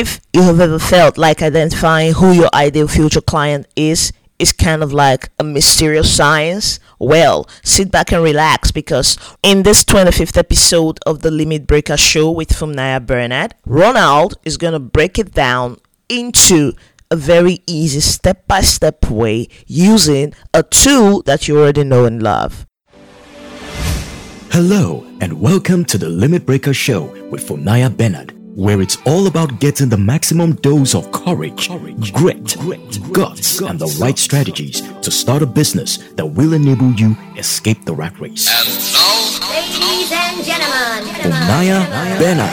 If you have ever felt like identifying who your ideal future client is is kind of like a mysterious science, well, sit back and relax because in this 25th episode of the Limit Breaker Show with Fumnaya Bernard, Ronald is going to break it down into a very easy step by step way using a tool that you already know and love. Hello, and welcome to the Limit Breaker Show with Fumnaya Bernard where it's all about getting the maximum dose of courage, courage grit, grit, guts, and the right strategies to start a business that will enable you escape the rat race. And now, Ladies and gentlemen, Fumnaya Bernard.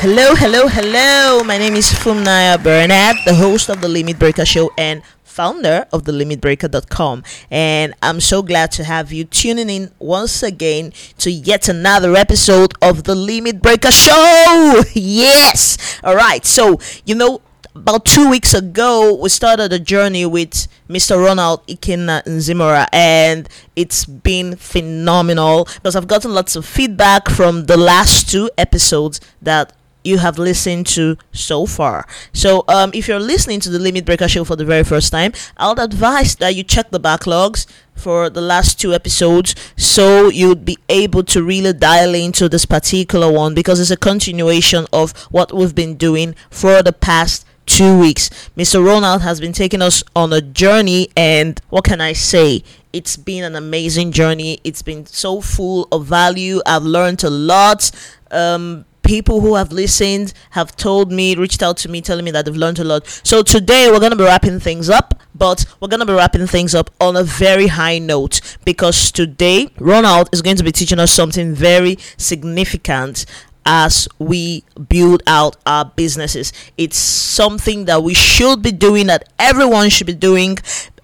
Hello, hello, hello. My name is Fumnaya Bernard, the host of the Limit Breaker Show and founder of the limitbreaker.com and i'm so glad to have you tuning in once again to yet another episode of the limit breaker show yes all right so you know about two weeks ago, we started a journey with Mr. Ronald Ikenna Nzimora, and it's been phenomenal because I've gotten lots of feedback from the last two episodes that you have listened to so far. So, um, if you're listening to the Limit Breaker show for the very first time, I would advise that you check the backlogs for the last two episodes so you'd be able to really dial into this particular one because it's a continuation of what we've been doing for the past two weeks. Mr. Ronald has been taking us on a journey, and what can I say? It's been an amazing journey. It's been so full of value. I've learned a lot. Um, people who have listened have told me, reached out to me, telling me that they've learned a lot. So today we're going to be wrapping things up, but we're going to be wrapping things up on a very high note because today Ronald is going to be teaching us something very significant as we build out our businesses. It's something that we should be doing, that everyone should be doing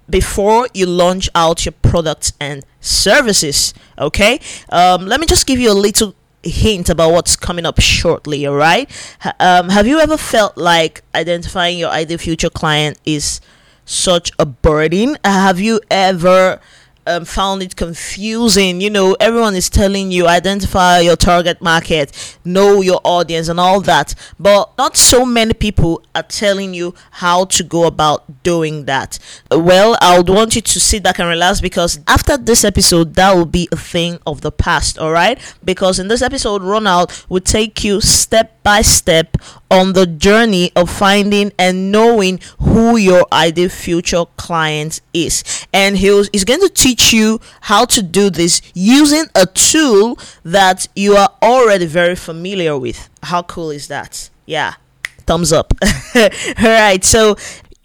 before you launch out your products and services. Okay, um, let me just give you a little hint about what's coming up shortly. All right. Um, have you ever felt like identifying your ideal future client is such a burden? Have you ever um, found it confusing. You know, everyone is telling you identify your target market, know your audience, and all that, but not so many people are telling you how to go about doing that. Well, I would want you to sit back and relax because after this episode, that will be a thing of the past, all right? Because in this episode, Ronald will take you step by step on the journey of finding and knowing who your ideal future client is. And he's, he's going to teach you how to do this using a tool that you are already very familiar with. How cool is that? Yeah. Thumbs up. All right. So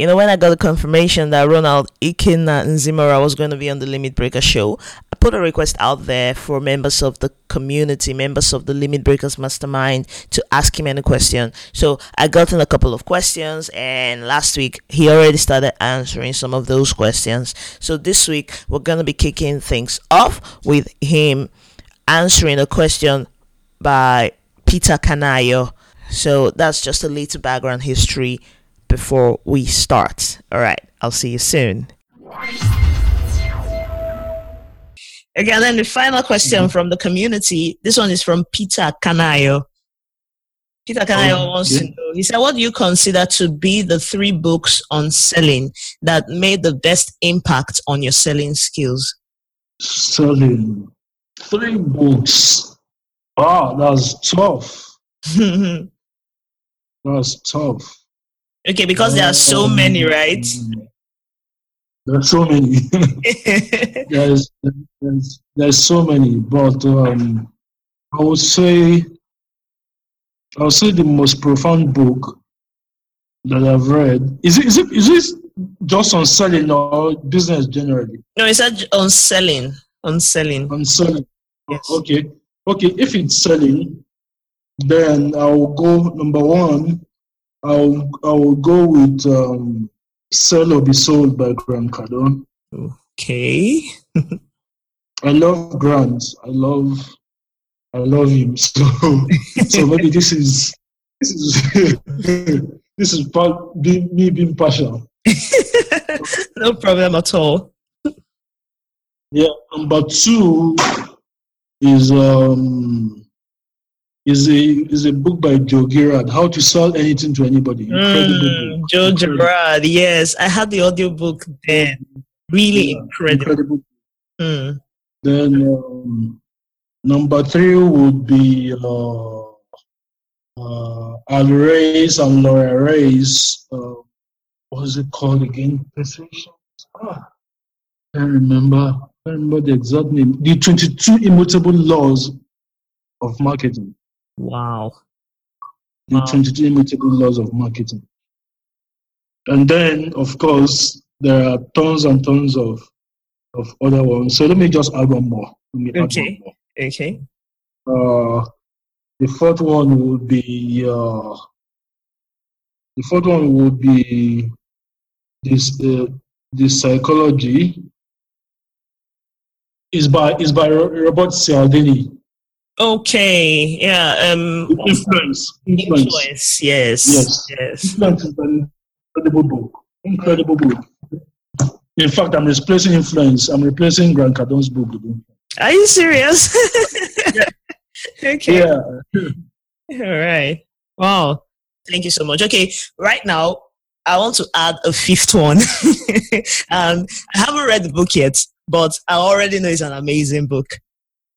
you know, when I got the confirmation that Ronald Ikenna Nzimora was going to be on the Limit Breaker show, put a request out there for members of the community, members of the Limit Breakers Mastermind, to ask him any question. So I got in a couple of questions, and last week he already started answering some of those questions. So this week we're going to be kicking things off with him answering a question by Peter Kanayo. So that's just a little background history before we start. All right, I'll see you soon. Okay, and then the final question mm-hmm. from the community. This one is from Peter Kanayo. Peter Kanayo oh, wants yeah. to know. He said, "What do you consider to be the three books on selling that made the best impact on your selling skills?" Selling three books. Wow, that's tough. that's tough. Okay, because there are so many, right? There are so many. there's, there's, there's so many, but um, I would say I would say the most profound book that I've read is it is it is this just on selling or business generally? No, it's on selling. On selling. On selling. Yes. Okay. Okay. If it's selling, then I'll go number one I'll I'll go with um, "Sell or Be Sold" by Grant Cardone. Okay. I love Grant. I love I love him. So so maybe this is this is this is part, be, me being partial. no problem at all. Yeah. Number two is um is a is a book by Joe Girard, How to Sell Anything to Anybody. Incredible Mm, book. Joe Girard, yes. I had the audiobook then. Really Yeah, incredible. incredible. Mm. Then um, number three would be uh, uh, Al Ries and Laura Ries. Uh, what was it called again? Persuasion. Ah, can't remember. Can't remember the exact name. The 22 Immutable Laws of Marketing. Wow. The Wow. 22 Immutable Laws of Marketing. And then, of course, there are tons and tons of of other ones. So let me just add one more. Let me add one Okay. more. Okay. Uh, the fourth one would be uh, the fourth one would be this uh, this psychology is by is by Robert Cialdini. Okay. Yeah. Um Influence, influence, influence. Yes. Yes. Yes. influence is an incredible book. Incredible book. In fact, I'm replacing influence. I'm replacing Grant Cardone's book. Are you serious? okay. Yeah. All right. Wow. Thank you so much. Okay. Right now, I want to add a fifth one. um, I haven't read the book yet, but I already know it's an amazing book.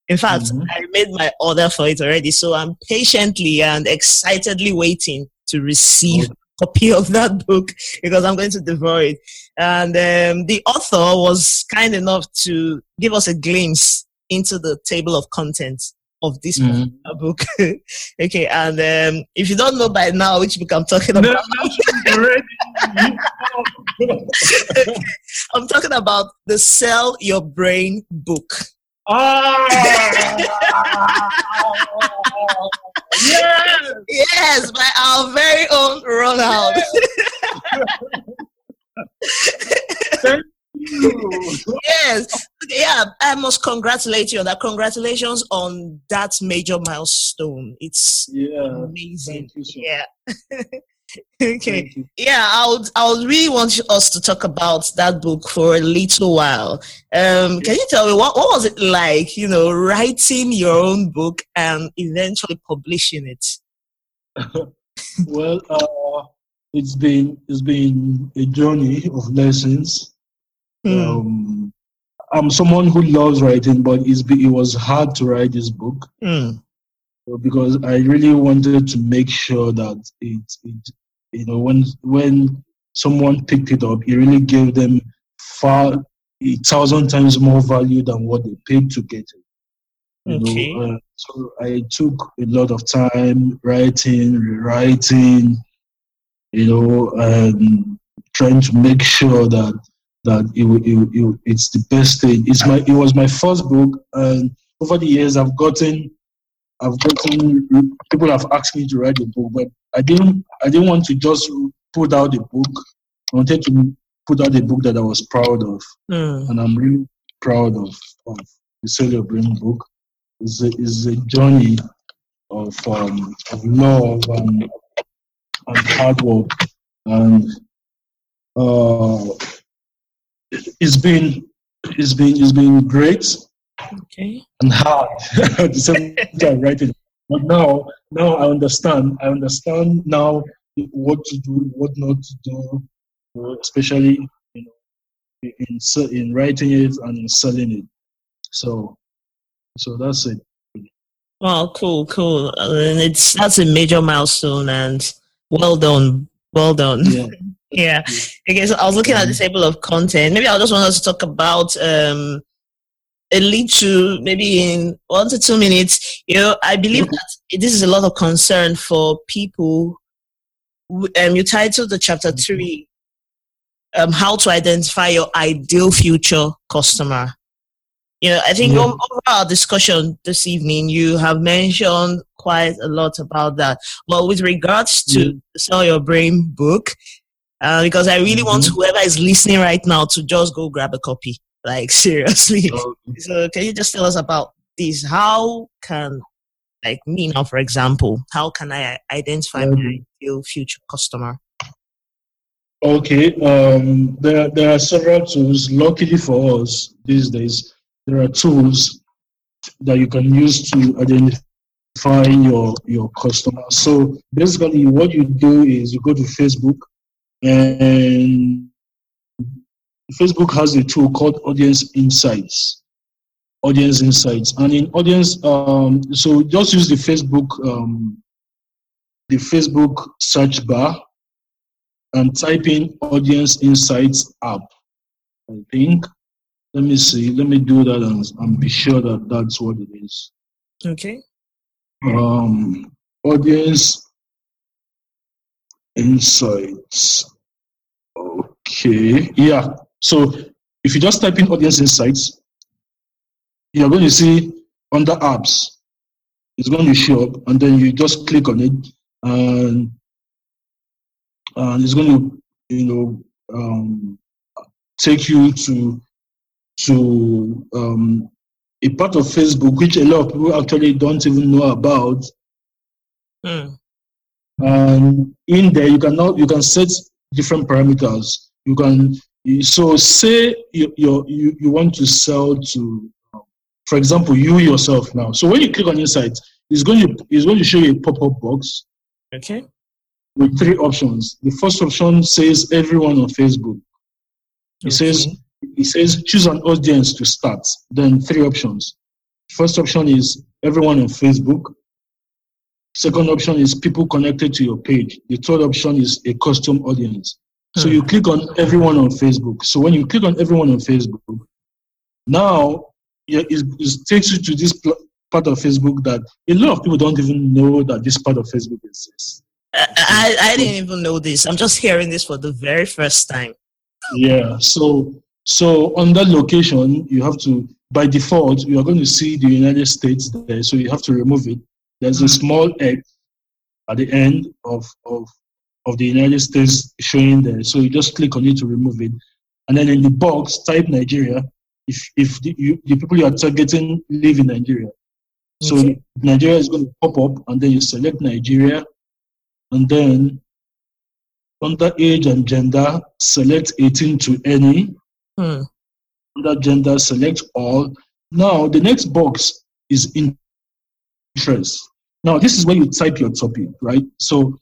In fact, Mhm. I made my order for it already, so I'm patiently and excitedly waiting to receive a copy of that book because I'm going to devour it. And um, the author was kind enough to give us a glimpse into the table of contents of this Mhm. book. okay, and um, if you don't know by now which book I'm talking about. I'm talking about the Sell Your Brain book. Ah! yes! Yes, by our very own Ronald. Thank you. yes, yeah, I must congratulate you on that. Congratulations on that major milestone. It's Yeah. amazing. So Yeah. okay. Yeah, I would, I would really want us to talk about that book for a little while. Um, can you tell me what, what was it like, you know, writing your own book and eventually publishing it? Well, uh, it's been it's been a journey of lessons. Hmm. Um, I'm someone who loves writing, but it's be, it was hard to write this book Hmm. Because I really wanted to make sure that it, it you know when when someone picked it up, it really gave them far a thousand times more value than what they paid to get it. You Okay. know, uh, so I took a lot of time writing, rewriting, you know, and trying to make sure that that it, it, it, it's the best thing. It's my it was my first book, and over the years I've gotten I've gotten people have asked me to write a book, but I didn't I didn't want to just put out a book. I wanted to put out a book that I was proud of Hmm. and I'm really proud of, of the Your Brain book. It's a, it's a journey of, um, of love and, and hard work. And uh, it's been it's been it's been great Okay. and hard at the same time writing. But now now I understand. I understand now what to do, what not to do, uh, especially you know in in writing it and in selling it. So so that's it. Well, cool, cool. And it's that's a major milestone, and well done, well done. Yeah. Yeah. Okay, so I was looking at the table of content. Maybe I just want us to talk about um a to maybe in one to two minutes. You know, I believe that this is a lot of concern for people. Um, you titled the chapter three, um, "How to Identify Your Ideal Future Customer." You know, I think Yeah. over our discussion this evening, you have mentioned quite a lot about that. But with regards to Sell Your Brain book, uh, because I really want Mhm. whoever is listening right now to just go grab a copy. Like seriously. So, can you just tell us about this? How can, like me now, for example, how can I identify my ideal future customer? Okay, um, there, there are several tools. Luckily for us these days, there are tools that you can use to identify your your customer. So basically, what you do is you go to Facebook, and Facebook has a tool called Audience Insights. Audience Insights, and in Audience, um, so just use the Facebook um, the Facebook search bar and type in Audience Insights app. I think. Let me see. Let me do that and, and be sure that that's what it is. Okay. Um, audience insights. Okay. Yeah. So if you just type in audience insights, you're going to see under apps, it's going to show up, and then you just click on it, and and it's going to, you know, um, take you to to um, a part of Facebook which a lot of people actually don't even know about. Mm. And in there, you can now you can set different parameters. You can so say you you you, want to sell to, um, for example, you yourself now. So when you click on Insight, it's going to it's going to show you a pop up box Okay. with three options. The first option says everyone on Facebook. It says it says choose an audience to start. Then three options. First option is everyone on Facebook. Second option is people connected to your page. The third option is a custom audience. So Hmm. you click on everyone on Facebook. So when you click on everyone on Facebook, now it, it takes you to this pl- part of Facebook that a lot of people don't even know that this part of Facebook exists. I, I, I didn't even know this. I'm just hearing this for the very first time. Yeah. So so on that location, you have to by default you are going to see the United States there. So you have to remove it. There's a small X at the end of of of the United States showing there. So you just click on it to remove it, and then in the box type Nigeria. If if the, you, the people you are targeting live in Nigeria, so Okay. Nigeria is going to pop up, and then you select Nigeria, and then under age and gender, select 18 to any. Hmm. Under gender, select all. Now, the next box is interest. Now, this is where you type your topic, right? So,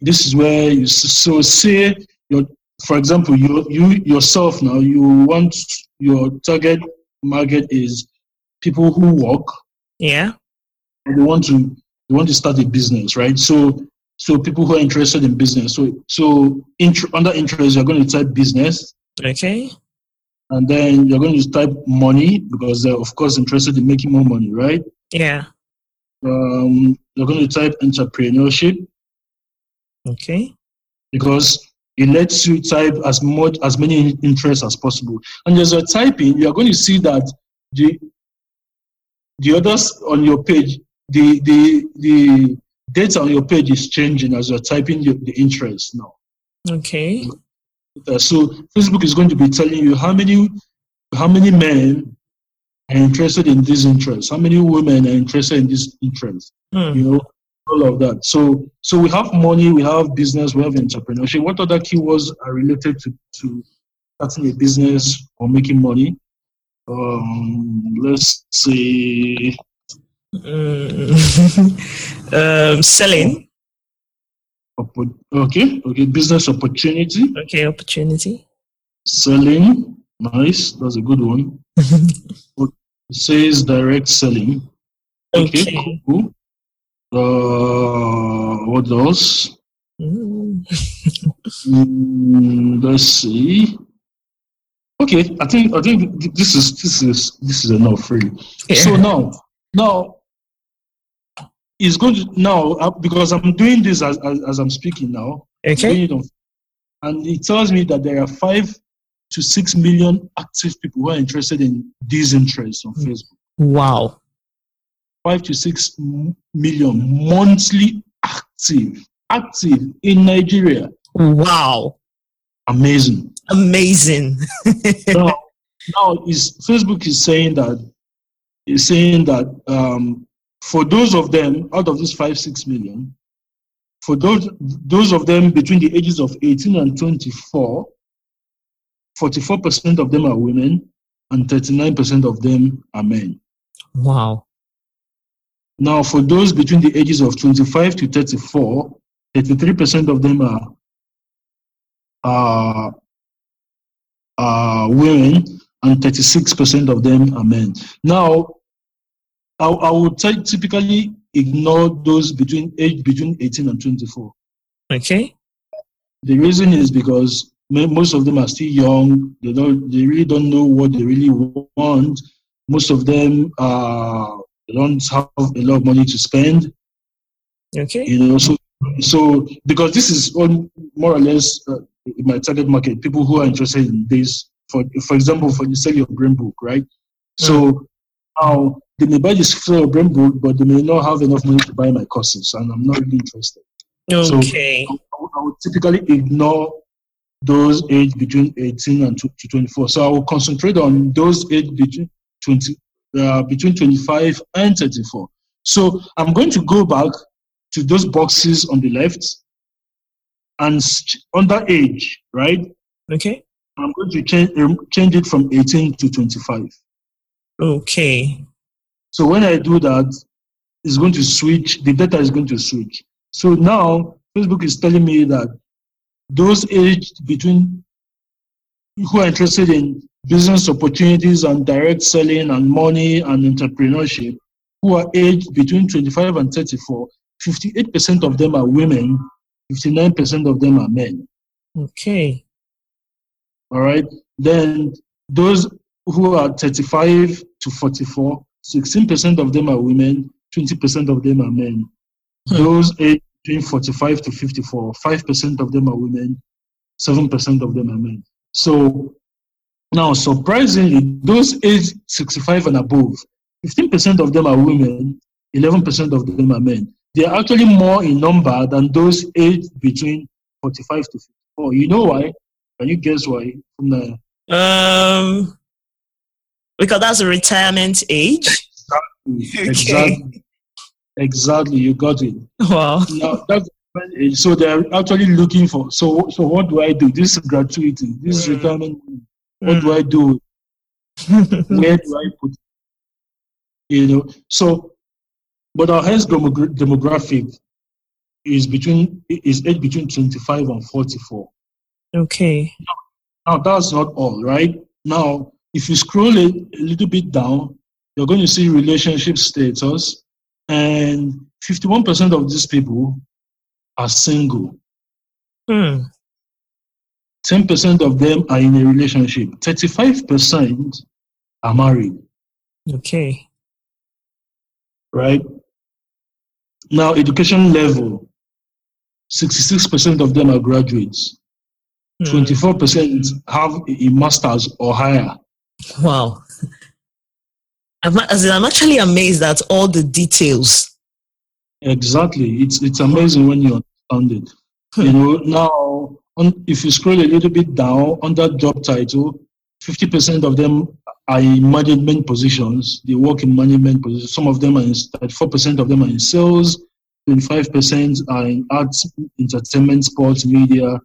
this is where you so say your, for example, you you yourself now you want your target market is people who work Yeah. and they want to they want to start a business, right? So so people who are interested in business. So so int- under interest, you're going to type business, Okay. and then you're going to type money because they're of course interested in making more money, right? Yeah. Um, you're going to type entrepreneurship Okay. because it lets you type as much as many interests as possible. And as you're typing, you're going to see that the the others on your page, the the the data on your page is changing as you're typing the, the interest now. Okay. Uh, so Facebook is going to be telling you how many how many men are interested in this interest, how many women are interested in this interest, Hmm. you know, all of that. So so we have money, we have business, we have entrepreneurship. What other keywords are related to, to starting a business or making money? Um, let's see. Mm. um, selling. Okay, okay, business opportunity, Okay. Opportunity. selling. Nice, that's a good one. It says direct selling. Okay, Okay. cool. Uh, what else? Mm. Mm, let's see. Okay, I think I think this is this is this is enough really. Yeah. So now now it's going to now uh, because I'm doing this as, as as I'm speaking now. Okay. on- and it tells me that there are five to six million active people who are interested in these interests on Facebook. Wow. Five to six million monthly active active in Nigeria. Wow. Amazing. Amazing. now, now is Facebook is saying that is saying that um, for those of them out of these five six million, for those those of them between the ages of 18 and 24, 44% of them are women and 39% of them are men. wow. Now, for those between the ages of 25 to 34, 33% of them are are, are women and 36% of them are men. Now, I, I would ty- typically ignore those between age between 18 and 24. Okay. The reason is because mo- most of them are still young. They don't. They really don't know what they really want. Most of them uh, they don't have a lot of money to spend. Okay. You know, so so because this is all more or less uh, in my target market, people who are interested in this. For for example, for the sell your brain book, right? So now they may buy this your brain book, but they may not have enough money to buy my courses, and I'm not really interested. So- Okay. I would- I would typically ignore those age between 18 and to 24. So I will concentrate on those age between 20, uh, between 25 and 34. So I'm going to go back to those boxes on the left and under age, right? Okay. I'm going to change um, change it from 18 to 25. Okay. So when I do that, it's going to switch, the data is going to switch. So now Facebook is telling me that those aged between who are interested in business opportunities and direct selling and money and entrepreneurship, who are aged between 25 and 34, 58% of them are women, 59% of them are men. Okay. All right. Then those who are 35 to 44, 16% of them are women, 20% of them are men. Hmm. Those aged between 45 to 54, 5% of them are women, 7% of them are men. So now, surprisingly, those aged 65 and above, 15% of them are women, 11% of them are men. They are actually more in number than those aged between 45 to 54. You know why? Can you guess why? From the Um, because that's a retirement age. Exactly. Exactly, Exactly. you got it. Wow. Now so they're actually looking for. So so what do I do? This is gratuity. This is Mm. retirement. What do I do? Where do I put? it? You know. So, but our highest demogra- demographic is between is age between twenty five and forty four. okay. Now that's not all, right? Now, if you scroll it a little bit down, you're going to see relationship status, and 51% of these people are single. Hmm. 10% of them are in a relationship. 35% are married, Okay. right? Now, education level, 66% of them are graduates. Hmm. 24% have a master's or higher. Wow. I'm, I'm actually amazed at all the details. Exactly. It's it's amazing when you understand it. Hmm. You know, now on, if you scroll a little bit down under job title, 50% of them are in management positions. They work in management positions. Some of them are in 4% of them are in sales, 25% are in arts, entertainment, sports, media,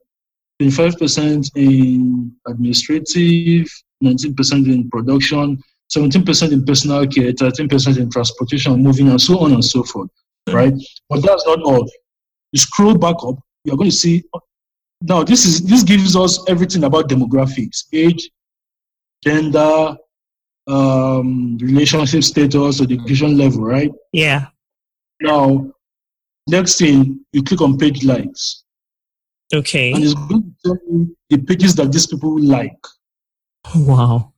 25% in administrative, 19% in production, 17% in personal care, 13% in transportation, moving, and so on and so forth. Right? But that's not all. You scroll back up, you're going to see now this is this gives us everything about demographics, age, gender, um, relationship status, education level, right? Yeah. Now, next thing you click on page likes, Okay. and it's going to tell you the pages that these people like Wow.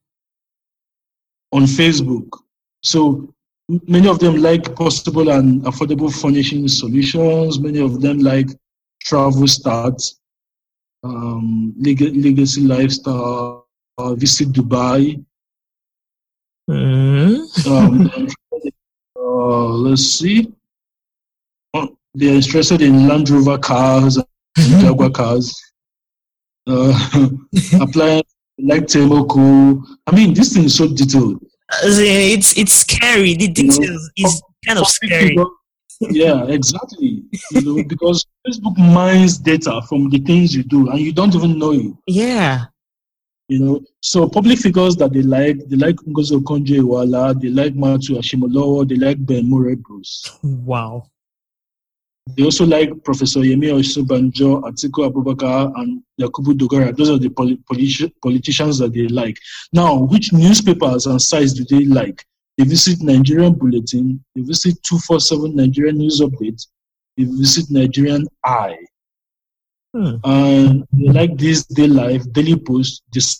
on Facebook. So many of them like possible and affordable furnishing solutions. Many of them like travel stats, um, legacy lifestyle, uh, visit Dubai. Hmm. Um, uh, let's see. Uh, They're interested in Land Rover cars and Jaguar cars. Uh, applying like Temoco. I mean, this thing is so detailed. It's it's scary. The details is kind of scary. yeah, exactly. You know, because Facebook mines data from the things you do, and you don't even know it. Yeah. You know, so public figures that they like, they like Ngozi Okonjo-Iweala, they like Matthew Ashimolowo, they like Ben Murray Bruce. Wow. They also like Professor Yemi Osinbajo, Atiku Abubakar, and Yakubu Dogara. Those are the poli- politi- politicians that they like. Now, which newspapers and sites do they like? They visit Nigerian Bulletin, they visit 247 Nigerian News Update, they visit Nigerian Eye. Hmm. And they like this Day Life, Daily Post, The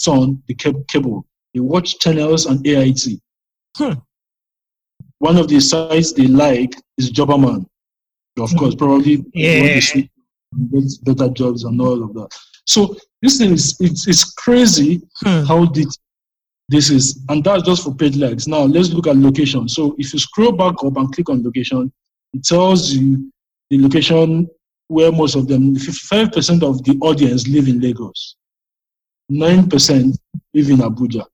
Sun, The Cab- Cable. They watch channels and AIT. Hmm. One of the sites they like is Jobberman. Of course, probably. Yeah. better jobs and all of that. So this thing is it's, it's crazy Hmm. how did this is, and that's just for paid likes. Now let's look at location. So if you scroll back up and click on location, it tells you the location where most of them, 55% of the audience live in Lagos, 9% live in Abuja.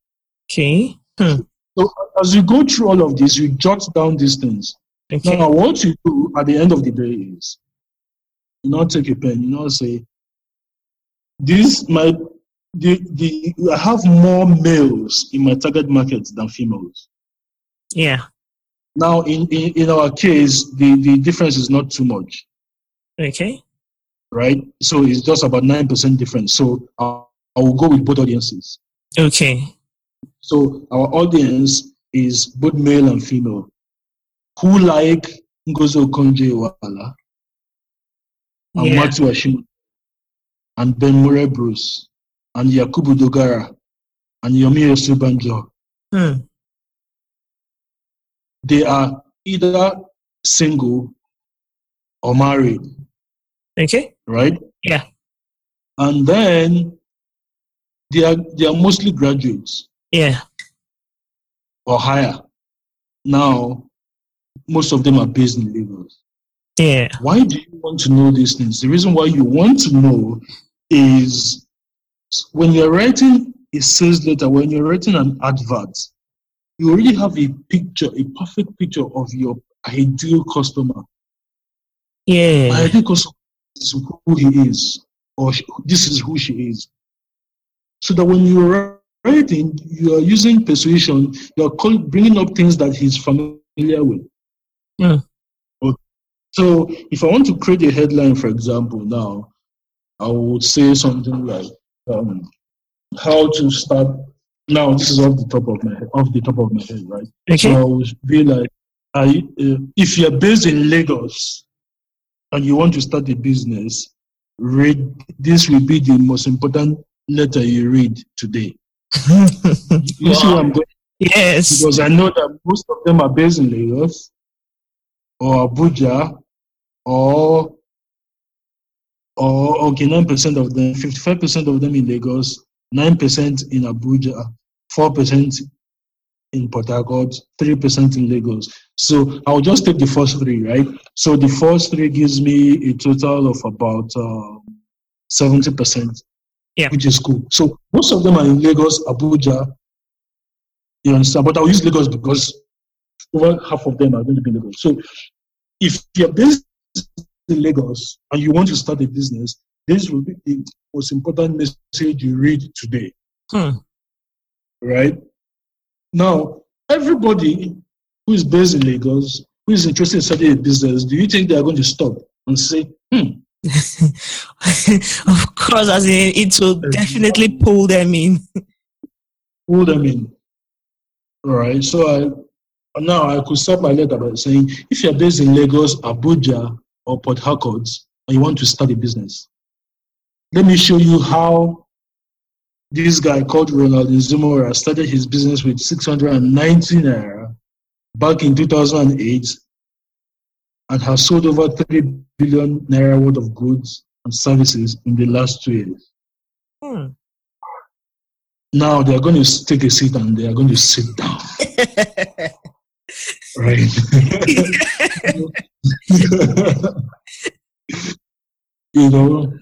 Okay. Hmm. So as you go through all of this, you jot down these things. Okay. Now, what you do at the end of the day is, you not take a pen, you not say, this my the the I have more males in my target market than females. Yeah. Now, in, in, in our case, the, the difference is not too much, Okay. right? So it's just about 9% difference. So uh, I will go with both audiences. Okay. So our audience is both male and female who like Ngozi Okonjo-Iweala and Yeah. Matthew Ashim and Ben Murray Bruce and Yakubu Dogara and Yomi Osinbajo. Hmm. They are either single or married, Okay. right? Yeah. And then they are they are mostly graduates Yeah. or higher. Now, most of them are based in Lagos. Yeah. Why do you want to know these things? The reason why you want to know is when you're writing a sales letter, when you're writing an advert, you already have a picture, a perfect picture of your ideal customer. My Yeah. ideal customer is who he is, or this is who she is. So that when you're writing, you are using persuasion, you're bringing up things that he's familiar with. Okay. So if I want to create a headline, for example, now, I would say something like, um, how to start. Now, this is off the top of my head, off the top of my head, right? So Okay. I would be like, I, uh, if you're based in Lagos and you want to start a business, read this will be the most important letter you read today. You see where I'm going? yes. Because I know that most of them are based in Lagos or Abuja or or okay, nine percent of them, fifty-five percent of them in Lagos, nine percent in Abuja, four percent in Port Harcourt, three percent in Lagos. So I'll just take the first three, right? So the first three gives me a total of about um, seventy percent, Yeah. which is cool. So most of them are in Lagos, Abuja. You understand? But I'll use Lagos because over half of them are going to be in Lagos. So if you're based in Lagos and you want to start a business, this will be the most important message you read today, Hmm. right? Now, everybody who is based in Lagos, who is interested in starting a business, do you think they are going to stop and say, hmm, of course, as in it will definitely pull them in. pull them in? All right. So I now I could start my letter by saying, if you're based in Lagos, Abuja, or Port Harcourt, and you want to start a business, let me show you how this guy called Ronald Nzimora started his business with 690 naira back in 2008 and has sold over 3 billion naira worth of goods and services in the last two years. Hmm. Now they are going to take a seat and they are going to sit down. right? you know,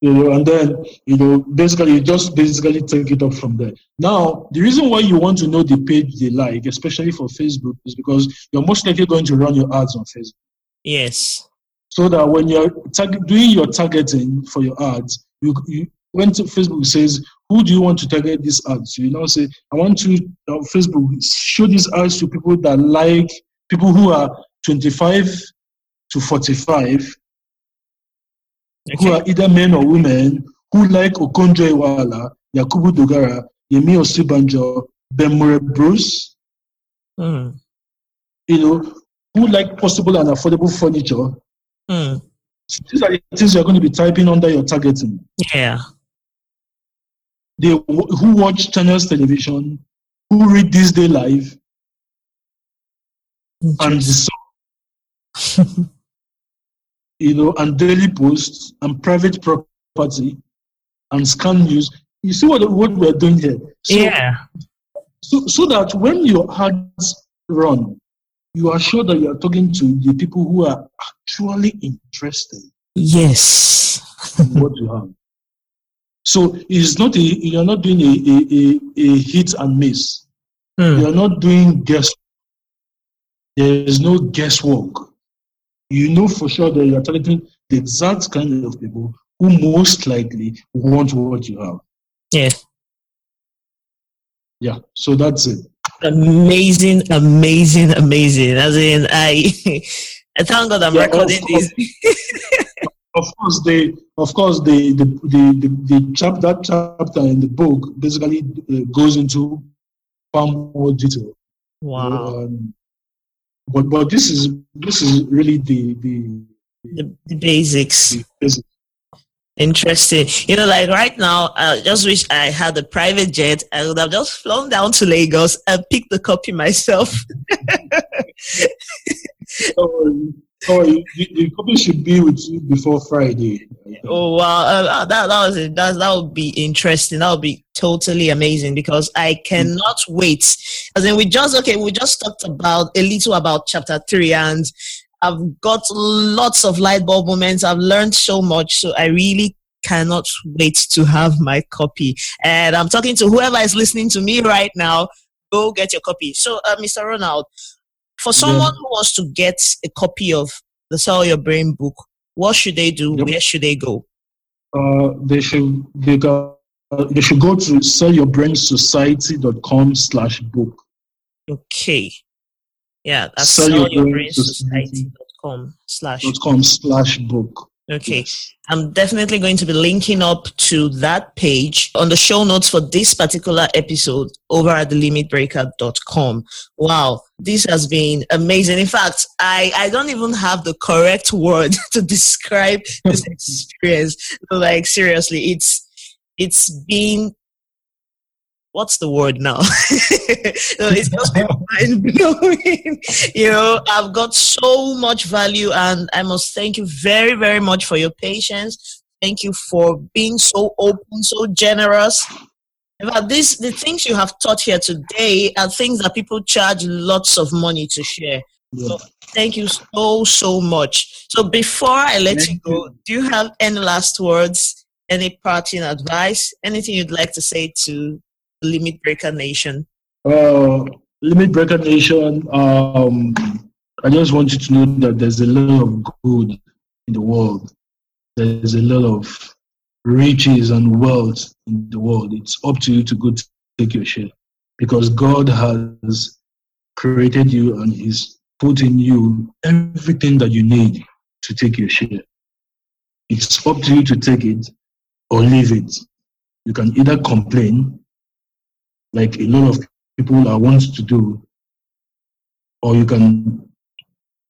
you know, and then you know, basically, you just basically take it up from there. Now, the reason why you want to know the page they like, especially for Facebook, is because you're most likely going to run your ads on Facebook. yes. So that when you're target, doing your targeting for your ads, you, you when to- Facebook says who do you want to target these ads? You know, say, I want to, uh, Facebook, show these ads to people that like, people who are 25 to 45, who are either men or women, who like Okonjo Iweala, Yakubu Dogara, Yemi Osinbajo, Bemure Bruce, Mm. you know, who like possible and affordable furniture. Mm. These are the things you're going to be typing under your targeting. Yeah. They who watch channels television, who read this day live, and the Sun, you know, and daily posts and private property and scan news. You see what what we're doing here. So, yeah. so, so that when your ads run, you are sure that you are talking to the people who are actually interested Yes. in what you have. So it's not a, you're not doing a, a, a, a hit and miss. Mm. You're not doing guess. There is no guesswork. You know for sure that you're targeting the exact kind of people who most likely want what you have. Yeah. Yeah. So that's it. Amazing, amazing, amazing. As in, I, I thank God I'm Yeah, recording of this. Of course, the of course the the the, the, the chap that chapter in the book basically uh, goes into far more detail. Wow. Um, but but this is this is really the the, The, the basics. the basic. Interesting. You know, like right now, I just wish I had a private jet. And I would have just flown down to Lagos and picked the copy myself. So, the, the copy should be with you before Friday. Oh wow, uh, uh, that that was it. That that would be interesting. That would be totally amazing because I cannot wait. As in, we just okay, we just talked about a little about chapter three, and I've got lots of light bulb moments. I've learned so much, so I really cannot wait to have my copy. And I'm talking to whoever is listening to me right now. Go get your copy. So, uh, Mr. Ronald, for someone who wants to get a copy of the Sell Your Brain book, what should they do? Yep. Where should they go? Uh, they should they, go, uh, they should go to sellyourbrainsociety.com slash book. Okay. Yeah, that's Sell Your Brain sellyourbrainsociety.com com slash book. Okay. I'm definitely going to be linking up to that page on the show notes for this particular episode over at thelimitbreaker.com. Wow, this has been amazing. In fact, I, I don't even have the correct word to describe this experience. Like seriously, it's it's been what's the word now? no, it's just mind blowing. you know, I've got so much value, and I must thank you very, very much for your patience. Thank you for being so open, so generous. Fact, this the things you have taught here today are things that people charge lots of money to share. Yeah. So thank you so so much. So before I let you go, do you have any last words, any parting advice, anything you'd like to say to Limit Breaker Nation? Uh, Limit Breaker Nation, um, I just want you to know that there's a lot of good in the world. There's a lot of riches and wealth in the world. It's up to you to go take your share because God has created you and He's put in you everything that you need to take your share. It's up to you to take it or leave it. You can either complain, like a lot of people are want to do, or you can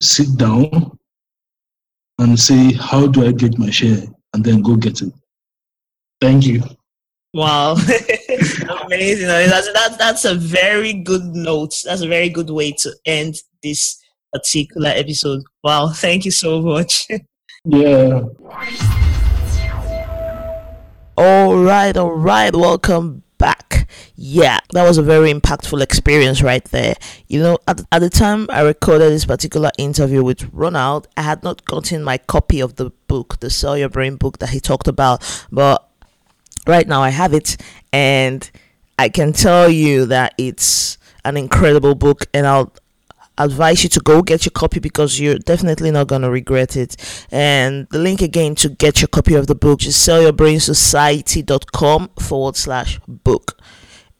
sit down and say, How do I get my share? and then go get it. Thank you. Wow, amazing! That's, that, that's a very good note. That's a very good way to end this particular episode. Wow, thank you so much. Yeah. All right, all right. Welcome back. Yeah, that was a very impactful experience right there. You know, at, at the time I recorded this particular interview with Ronald, I had not gotten my copy of the book, the Sell Your Brain book that he talked about. But right now I have it, and I can tell you that it's an incredible book, and I'll advise you to go get your copy because you're definitely not going to regret it. And the link again to get your copy of the book is sellyourbrainsociety.com forward slash book.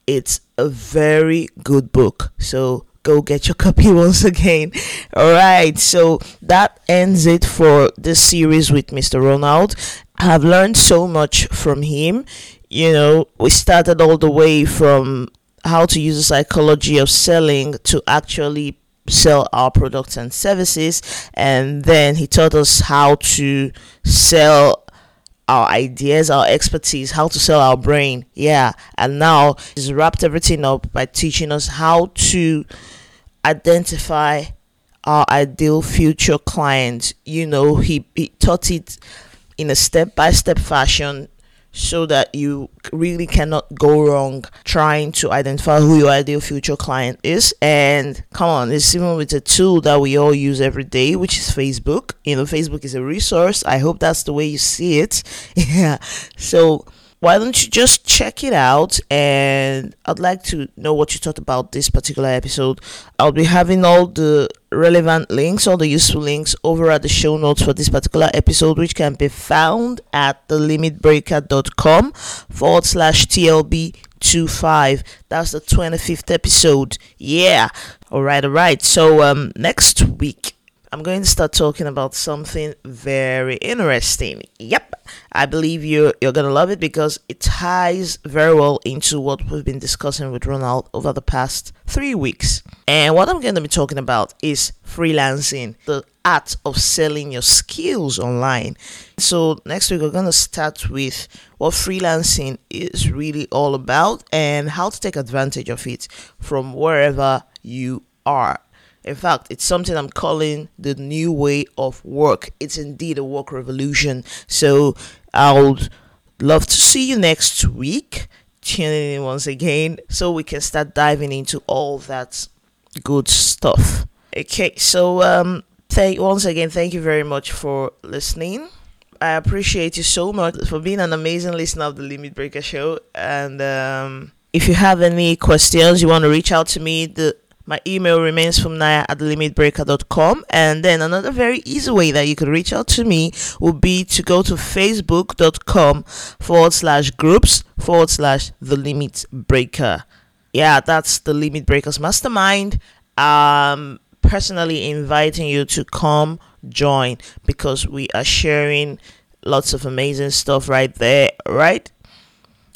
It's a very good book. So go get your copy once again. All right, so that ends it for this series with Mr. Ronald. I've learned so much from him. You know, we started all the way from how to use the psychology of selling to actually sell our products and services and then he taught us how to sell our ideas, our expertise, how to sell our brain. Yeah. And now he's wrapped everything up by teaching us how to identify our ideal future client. You know, he, he taught it in a step by step fashion so that you really cannot go wrong trying to identify who your ideal future client is. And come on, it's even with a tool that we all use every day, which is Facebook. You know, Facebook is a resource. I hope that's the way you see it. Yeah. So why don't you just check it out and I'd like to know what you thought about this particular episode. I'll be having all the relevant links, all the useful links over at the show notes for this particular episode, which can be found at thelimitbreaker.com forward slash TLB 25. That's the 25th episode. Yeah. All right, all right. So um next week I'm going to start talking about something very interesting. Yep, I believe you you're gonna love it because it ties very well into what we've been discussing with Ronald over the past three weeks. And what I'm going to be talking about is freelancing, the art of selling your skills online. So next week we're gonna start with what freelancing is really all about and how to take advantage of it from wherever you are. In fact, it's something I'm calling the new way of work. It's indeed a work revolution. So I would love to see you next week. Tuning in once again so we can start diving into all that good stuff. Okay, so um thank once again thank you very much for listening. I appreciate you so much for being an amazing listener of the Limit Breaker show and um if you have any questions you want to reach out to me the my email remains fumnaya at thelimitbreaker.com. And then another very easy way that you could reach out to me would be to go to facebook.com forward slash groups forward slash the limit breaker. Yeah, that's the limit breakers mastermind. Um personally inviting you to come join because we are sharing lots of amazing stuff right there, right?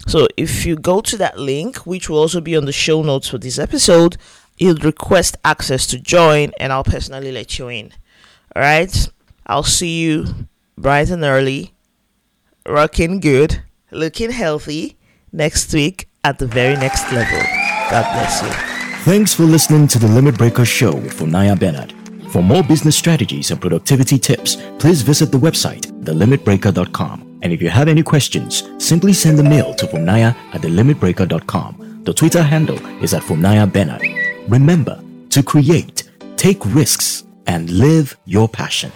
So if you go to that link, which will also be on the show notes for this episode, you'll request access to join and I'll personally let you in. All right. I'll see you bright and early, rocking good, looking healthy next week at the very next level. God bless you. Thanks for listening to the Limit Breaker Show with Fumnaya Bernard. For more business strategies and productivity tips, please visit the website, thelimitbreaker.com. And if you have any questions, simply send a mail to fumnaya at thelimitbreaker.com. The Twitter handle is at Fumnaya Bernard. Remember to create, take risks, and live your passion.